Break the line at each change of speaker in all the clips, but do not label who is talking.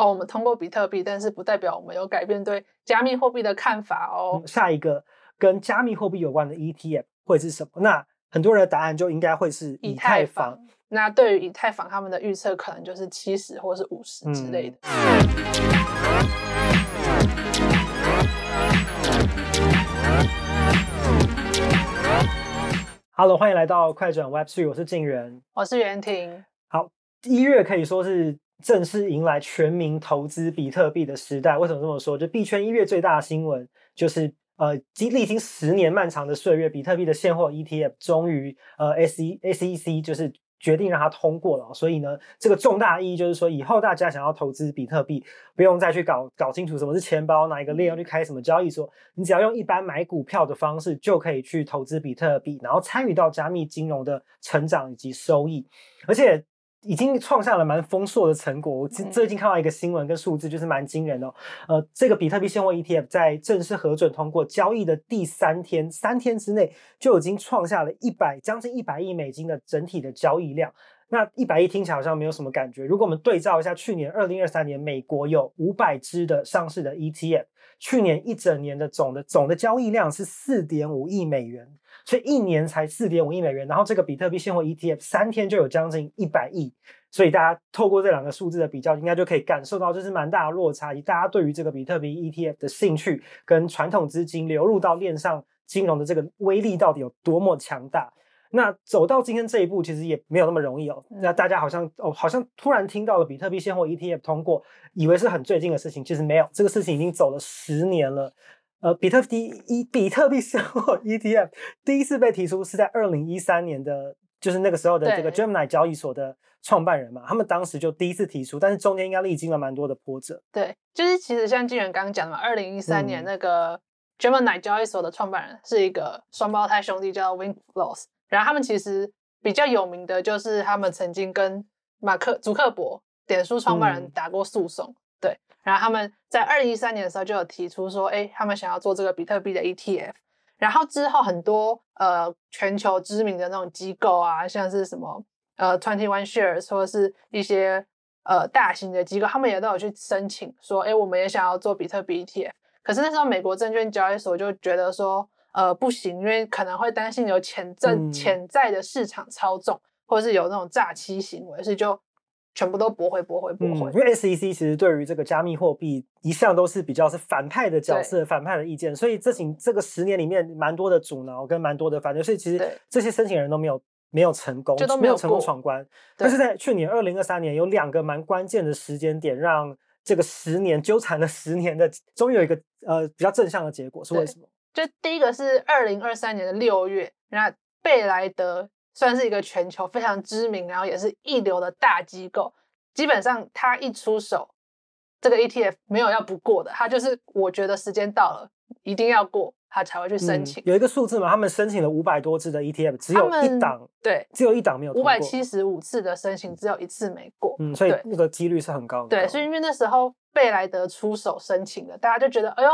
哦，我们通过比特币，但是不代表我们有改变对加密货币的看法哦。
嗯、下一个跟加密货币有关的 ETF 会是什么？那很多人的答案就应该会是以太坊。
那对于以太坊，他们的预测可能就是七十或是五十之类的。嗯、
Hello，欢迎来到快转 Web Three，我是静源，
我是袁婷。
好，一月可以说是正式迎来全民投资比特币的时代。为什么这么说？就币圈一月最大的新闻就是。呃，经历经十年漫长的岁月，比特币的现货 ETF 终于呃 SEC 就是决定让它通过了。所以呢，这个重大意义就是说，以后大家想要投资比特币，不用再去搞搞清楚什么是钱包，哪一个链要去开什么交易所，你只要用一般买股票的方式就可以去投资比特币，然后参与到加密金融的成长以及收益，而且。已经创下了蛮丰硕的成果。我最近看到一个新闻跟数字，就是蛮惊人的哦。呃，这个比特币现货 ETF 在正式核准通过交易的第三天，三天之内就已经创下了一百将近一百亿美金的整体的交易量。那一百亿听起来好像没有什么感觉。如果我们对照一下，去年二零二三年美国有五百只的上市的 ETF，去年一整年的总的总的交易量是四点五亿美元。所以一年才四点五亿美元，然后这个比特币现货 ETF 三天就有将近一百亿，所以大家透过这两个数字的比较，应该就可以感受到这是蛮大的落差，以及大家对于这个比特币 ETF 的兴趣跟传统资金流入到链上金融的这个威力到底有多么强大。那走到今天这一步，其实也没有那么容易哦。那大家好像哦，好像突然听到了比特币现货 ETF 通过，以为是很最近的事情，其实没有，这个事情已经走了十年了。呃，比特币一比特币现货 ETF 第一次被提出是在二零一三年的，就是那个时候的这个 Gemini 交易所的创办人嘛，他们当时就第一次提出，但是中间应该历经了蛮多的波折。
对，就是其实像金源刚刚讲的嘛，二零一三年那个 Gemini 交易所的创办人是一个双胞胎兄弟叫 Winklevoss，然后他们其实比较有名的就是他们曾经跟马克祖克伯点书创办人打过诉讼。嗯对，然后他们在二零一三年的时候就有提出说，哎，他们想要做这个比特币的 ETF。然后之后很多呃全球知名的那种机构啊，像是什么呃 Twenty One Shares 或者是一些呃大型的机构，他们也都有去申请说，哎，我们也想要做比特币 ETF。可是那时候美国证券交易所就觉得说，呃，不行，因为可能会担心有潜在潜在的市场操纵，嗯、或者是有那种诈欺行为，所以就。全部都驳回，驳回，驳回。
因为 SEC 其实对于这个加密货币一向都是比较是反派的角色，反派的意见，所以这几这个十年里面蛮多的阻挠跟蛮多的反对，所以其实这些申请人都没有没有成功，就都没有成功闯关。但是在去年二零二三年，有两个蛮关键的时间点，让这个十年纠缠了十年的，终于有一个呃比较正向的结果，是为什么？
就第一个是二零二三年的六月，那贝莱德。算是一个全球非常知名，然后也是一流的大机构。基本上，他一出手，这个 ETF 没有要不过的。他就是我觉得时间到了，一定要过，他才会去申请。
嗯、有一个数字嘛，他们申请了五百多只的 ETF，只有一档，
对，
只有一档没有过。
五百七十五次的申请，只有一次没过。
嗯，所以那个几率是很高的。
对，所以因为那时候贝莱德出手申请的，大家就觉得，哎呦，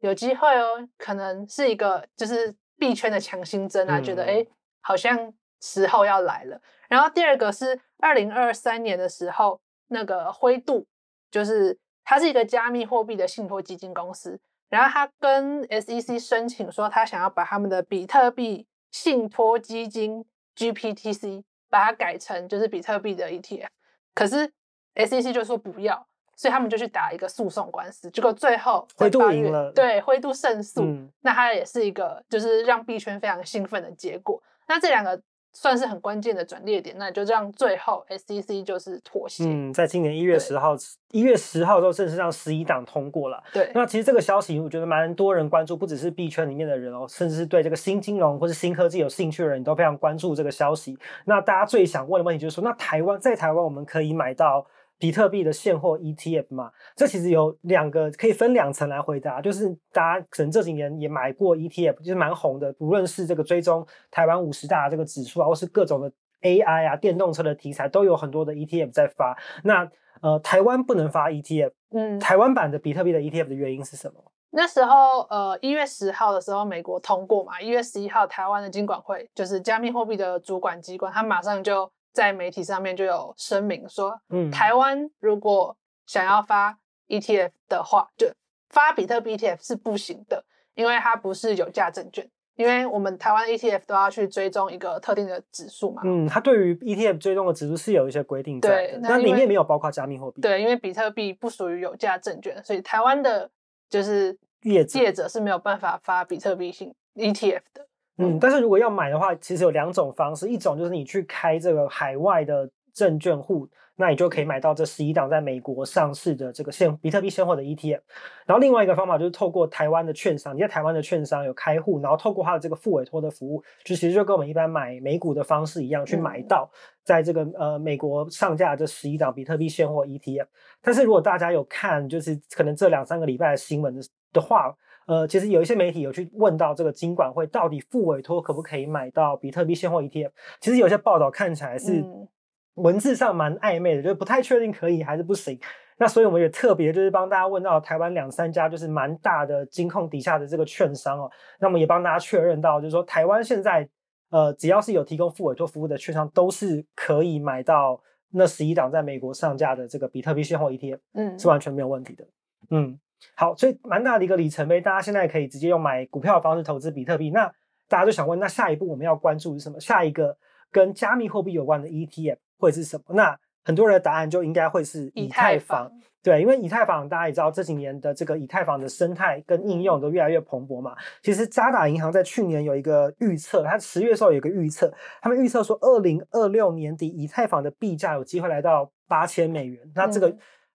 有机会哦，可能是一个就是币圈的强心针啊，嗯、觉得哎，好像。时候要来了，然后第二个是二零二三年的时候，那个灰度就是它是一个加密货币的信托基金公司，然后它跟 SEC 申请说它想要把他们的比特币信托基金 GPTC 把它改成就是比特币的 ETF，可是 SEC 就说不要，所以他们就去打一个诉讼官司，结果最后
灰度赢了，
对，灰度胜诉，嗯、那它也是一个就是让币圈非常兴奋的结果，那这两个。算是很关键的转捩点，那就这样，最后 SEC 就是妥协。
嗯，在今年一月十号，一对月十号之后正式让十一党通过了。
对，
那其实这个消息，我觉得蛮多人关注，不只是币圈里面的人哦，甚至是对这个新金融或是新科技有兴趣的人都非常关注这个消息。那大家最想问的问题就是说，那台湾在台湾我们可以买到？比特币的现货 ETF 嘛，这其实有两个可以分两层来回答，就是大家可能这几年也买过 ETF，就是蛮红的，无论是这个追踪台湾五十大这个指数啊，或是各种的 AI 啊、电动车的题材，都有很多的 ETF 在发。那呃，台湾不能发 ETF，嗯，台湾版的比特币的 ETF 的原因是什么？
那时候呃，一月十号的时候，美国通过嘛，一月十一号，台湾的金管会就是加密货币的主管机关，他马上就。在媒体上面就有声明说，嗯，台湾如果想要发 ETF 的话，就发比特币 ETF 是不行的，因为它不是有价证券。因为我们台湾 ETF 都要去追踪一个特定的指数嘛。
嗯，它对于 ETF 追踪的指数是有一些规定在的，那里面没有包括加密货币。
对，因为比特币不属于有价证券，所以台湾的就是业者业者是没有办法发比特币型 ETF 的。
嗯，但是如果要买的话，其实有两种方式，一种就是你去开这个海外的证券户。那你就可以买到这十一档在美国上市的这个现比特币现货的 ETF，然后另外一个方法就是透过台湾的券商，你在台湾的券商有开户，然后透过它的这个付委托的服务，就其实就跟我们一般买美股的方式一样，去买到在这个呃美国上架这十一档比特币现货 ETF。但是如果大家有看，就是可能这两三个礼拜的新闻的的话，呃，其实有一些媒体有去问到这个金管会到底付委托可不可以买到比特币现货 ETF，其实有些报道看起来是。嗯文字上蛮暧昧的，就是不太确定可以还是不行。那所以我们也特别就是帮大家问到台湾两三家就是蛮大的金控底下的这个券商哦，那么也帮大家确认到，就是说台湾现在呃只要是有提供付委托服务的券商，都是可以买到那十一档在美国上架的这个比特币现货 ETF，嗯，是完全没有问题的。嗯，好，所以蛮大的一个里程碑，大家现在可以直接用买股票的方式投资比特币。那大家就想问，那下一步我们要关注是什么？下一个跟加密货币有关的 ETF？会是什么？那很多人的答案就应该会是以太坊，对，因为以太坊大家也知道，这几年的这个以太坊的生态跟应用都越来越蓬勃嘛。其实渣打银行在去年有一个预测，它十月的时候有一个预测，他们预测说，二零二六年底以太坊的币价有机会来到八千美元。那这个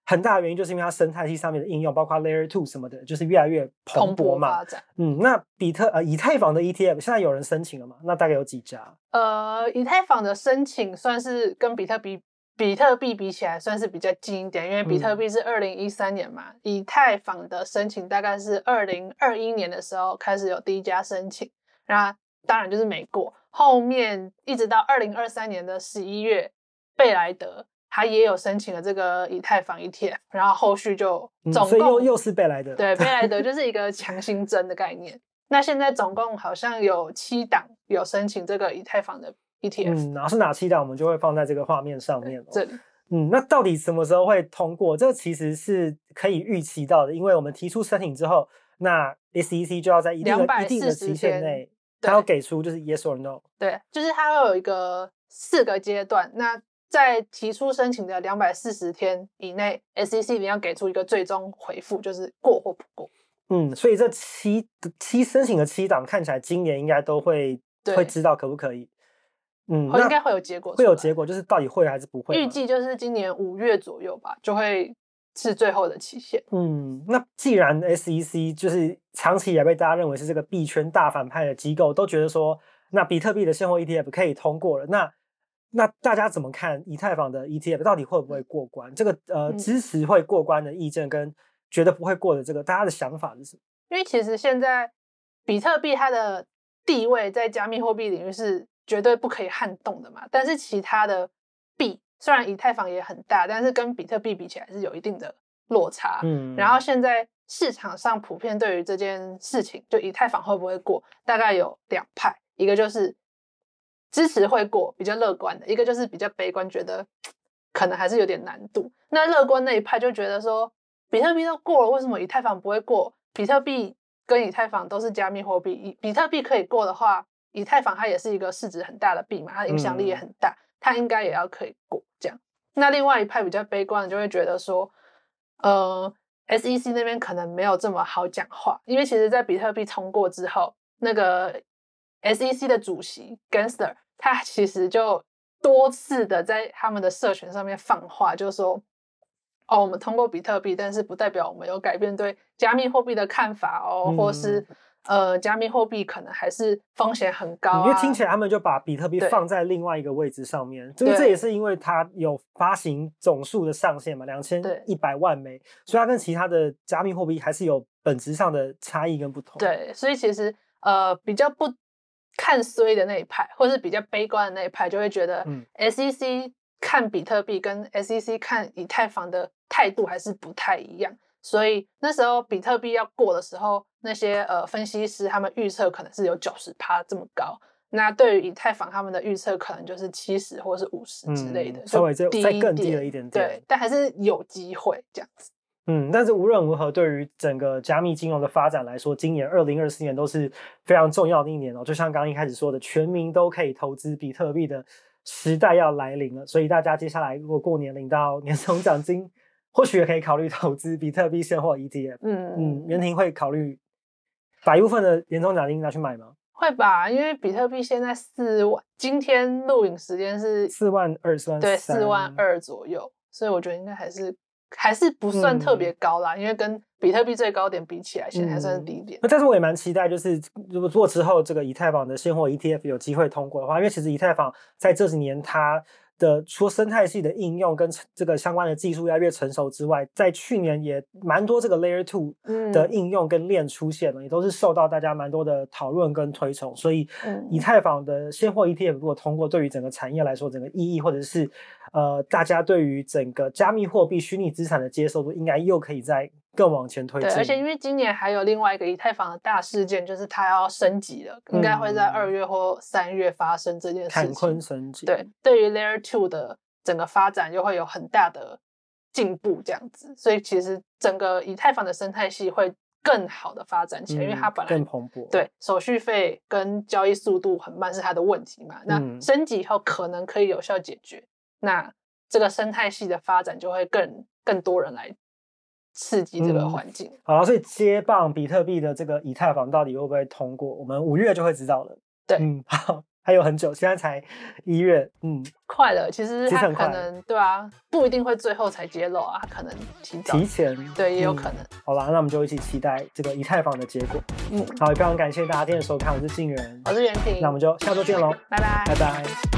很大的原因就是因为它生态系上面的应用，包括 Layer Two 什么的，就是越来越蓬勃嘛。嗯，那比特呃以太坊的 ETF 现在有人申请了吗？那大概有几家？
呃，以太坊的申请算是跟比特币比特币比起来算是比较近一点，因为比特币是二零一三年嘛，嗯、以太坊的申请大概是二零二一年的时候开始有第一家申请，那当然就是没过，后面一直到二零二三年的十一月，贝莱德。他也有申请了这个以太坊 ETF，然后后续就总共、嗯、所以又
又是贝莱德，
对，贝莱德 就是一个强心针的概念。那现在总共好像有七档有申请这个以太坊的 ETF，
嗯，然后是哪七档，我们就会放在这个画面上面。
这里，
嗯，那到底什么时候会通过？这其实是可以预期到的，因为我们提出申请之后，那 SEC 就要在一定的一定的期限内，他要给出就是 Yes or No，
对，就是它会有一个四个阶段，那。在提出申请的两百四十天以内，SEC 一定要给出一个最终回复，就是过或不过。
嗯，所以这七七申请的七档看起来今年应该都会会知道可不可以。嗯，
应该会有结果，
会有结果，就是到底会还是不会？
预计就是今年五月左右吧，就会是最后的期限。
嗯，那既然 SEC 就是长期以来被大家认为是这个币圈大反派的机构，都觉得说，那比特币的现货 ETF 可以通过了，那。那大家怎么看以太坊的 ETF 到底会不会过关？这个呃支持会过关的意见跟觉得不会过的这个大家的想法是什么？
因为其实现在比特币它的地位在加密货币领域是绝对不可以撼动的嘛。但是其他的币虽然以太坊也很大，但是跟比特币比起来是有一定的落差。嗯，然后现在市场上普遍对于这件事情，就以太坊会不会过，大概有两派，一个就是。支持会过，比较乐观的一个就是比较悲观，觉得可能还是有点难度。那乐观那一派就觉得说，比特币都过了，为什么以太坊不会过？比特币跟以太坊都是加密货币，以比特币可以过的话，以太坊它也是一个市值很大的币嘛，它影响力也很大，它应该也要可以过这样。那另外一派比较悲观的就会觉得说，呃，SEC 那边可能没有这么好讲话，因为其实在比特币通过之后，那个。SEC 的主席 Gensler，他其实就多次的在他们的社群上面放话，就说：“哦，我们通过比特币，但是不代表我们有改变对加密货币的看法哦，嗯、或是呃，加密货币可能还是风险很高、啊。”
因为听起来他们就把比特币放在另外一个位置上面，就是这也是因为它有发行总数的上限嘛，两千一百万枚，所以它跟其他的加密货币还是有本质上的差异跟不同。
对，所以其实呃比较不。看衰的那一派，或是比较悲观的那一派，就会觉得，SEC 看比特币跟 SEC 看以太坊的态度还是不太一样。所以那时候比特币要过的时候，那些呃分析师他们预测可能是有九十趴这么高。那对于以太坊他们的预测可能就是七十或是五十之类的，
嗯、稍微再
低
再更低了一点点。
对，但还是有机会这样子。
嗯，但是无论如何，对于整个加密金融的发展来说，今年二零二四年都是非常重要的一年哦。就像刚刚一开始说的，全民都可以投资比特币的时代要来临了。所以大家接下来如果过年领到年终奖金，或许也可以考虑投资比特币现货 ETF。嗯嗯，袁婷会考虑把一部分的年终奖金拿去买吗？
会吧，因为比特币现在四万，今天录影时间是
四万二，四万
对，四万二左右，所以我觉得应该还是。还是不算特别高啦，嗯，因为跟比特币最高点比起来，现在还算是低点。
那、嗯、但是我也蛮期待，就是如果做之后这个以太坊的现货 ETF 有机会通过的话，因为其实以太坊在这几年它。的除了生态系的应用跟这个相关的技术越来越成熟之外，在去年也蛮多这个 Layer Two 的应用跟链出现了，嗯，也都是受到大家蛮多的讨论跟推崇。所以，以太坊的现货 ETF 如果通过，对于整个产业来说，整个意义或者是呃，大家对于整个加密货币、虚拟资产的接受度，应该又可以在。更往前推进，
对，而且因为今年还有另外一个以太坊的大事件，就是它要升级了，嗯、应该会在二月或三月发生这件事情。
坎昆升级，
对，对于 Layer Two 的整个发展又会有很大的进步，这样子，所以其实整个以太坊的生态系会更好的发展起来，嗯、因为它本来
更蓬勃，
对，手续费跟交易速度很慢是它的问题嘛，那升级以后可能可以有效解决，嗯、那这个生态系的发展就会更更多人来。刺激这个环境、嗯，
好，所以接棒比特币的这个以太坊到底会不会通过？我们五月就会知道了。
对，
嗯，好，还有很久，现在才一月，嗯，
快了。其实它可能对啊，不一定会最后才揭露啊，它可能提早
提前，
对，也有可能、
嗯。好啦，那我们就一起期待这个以太坊的结果。嗯，好，也非常感谢大家今天的收看，我是静源，
我是袁婷，
那我们就下周见喽，
拜拜，
拜拜。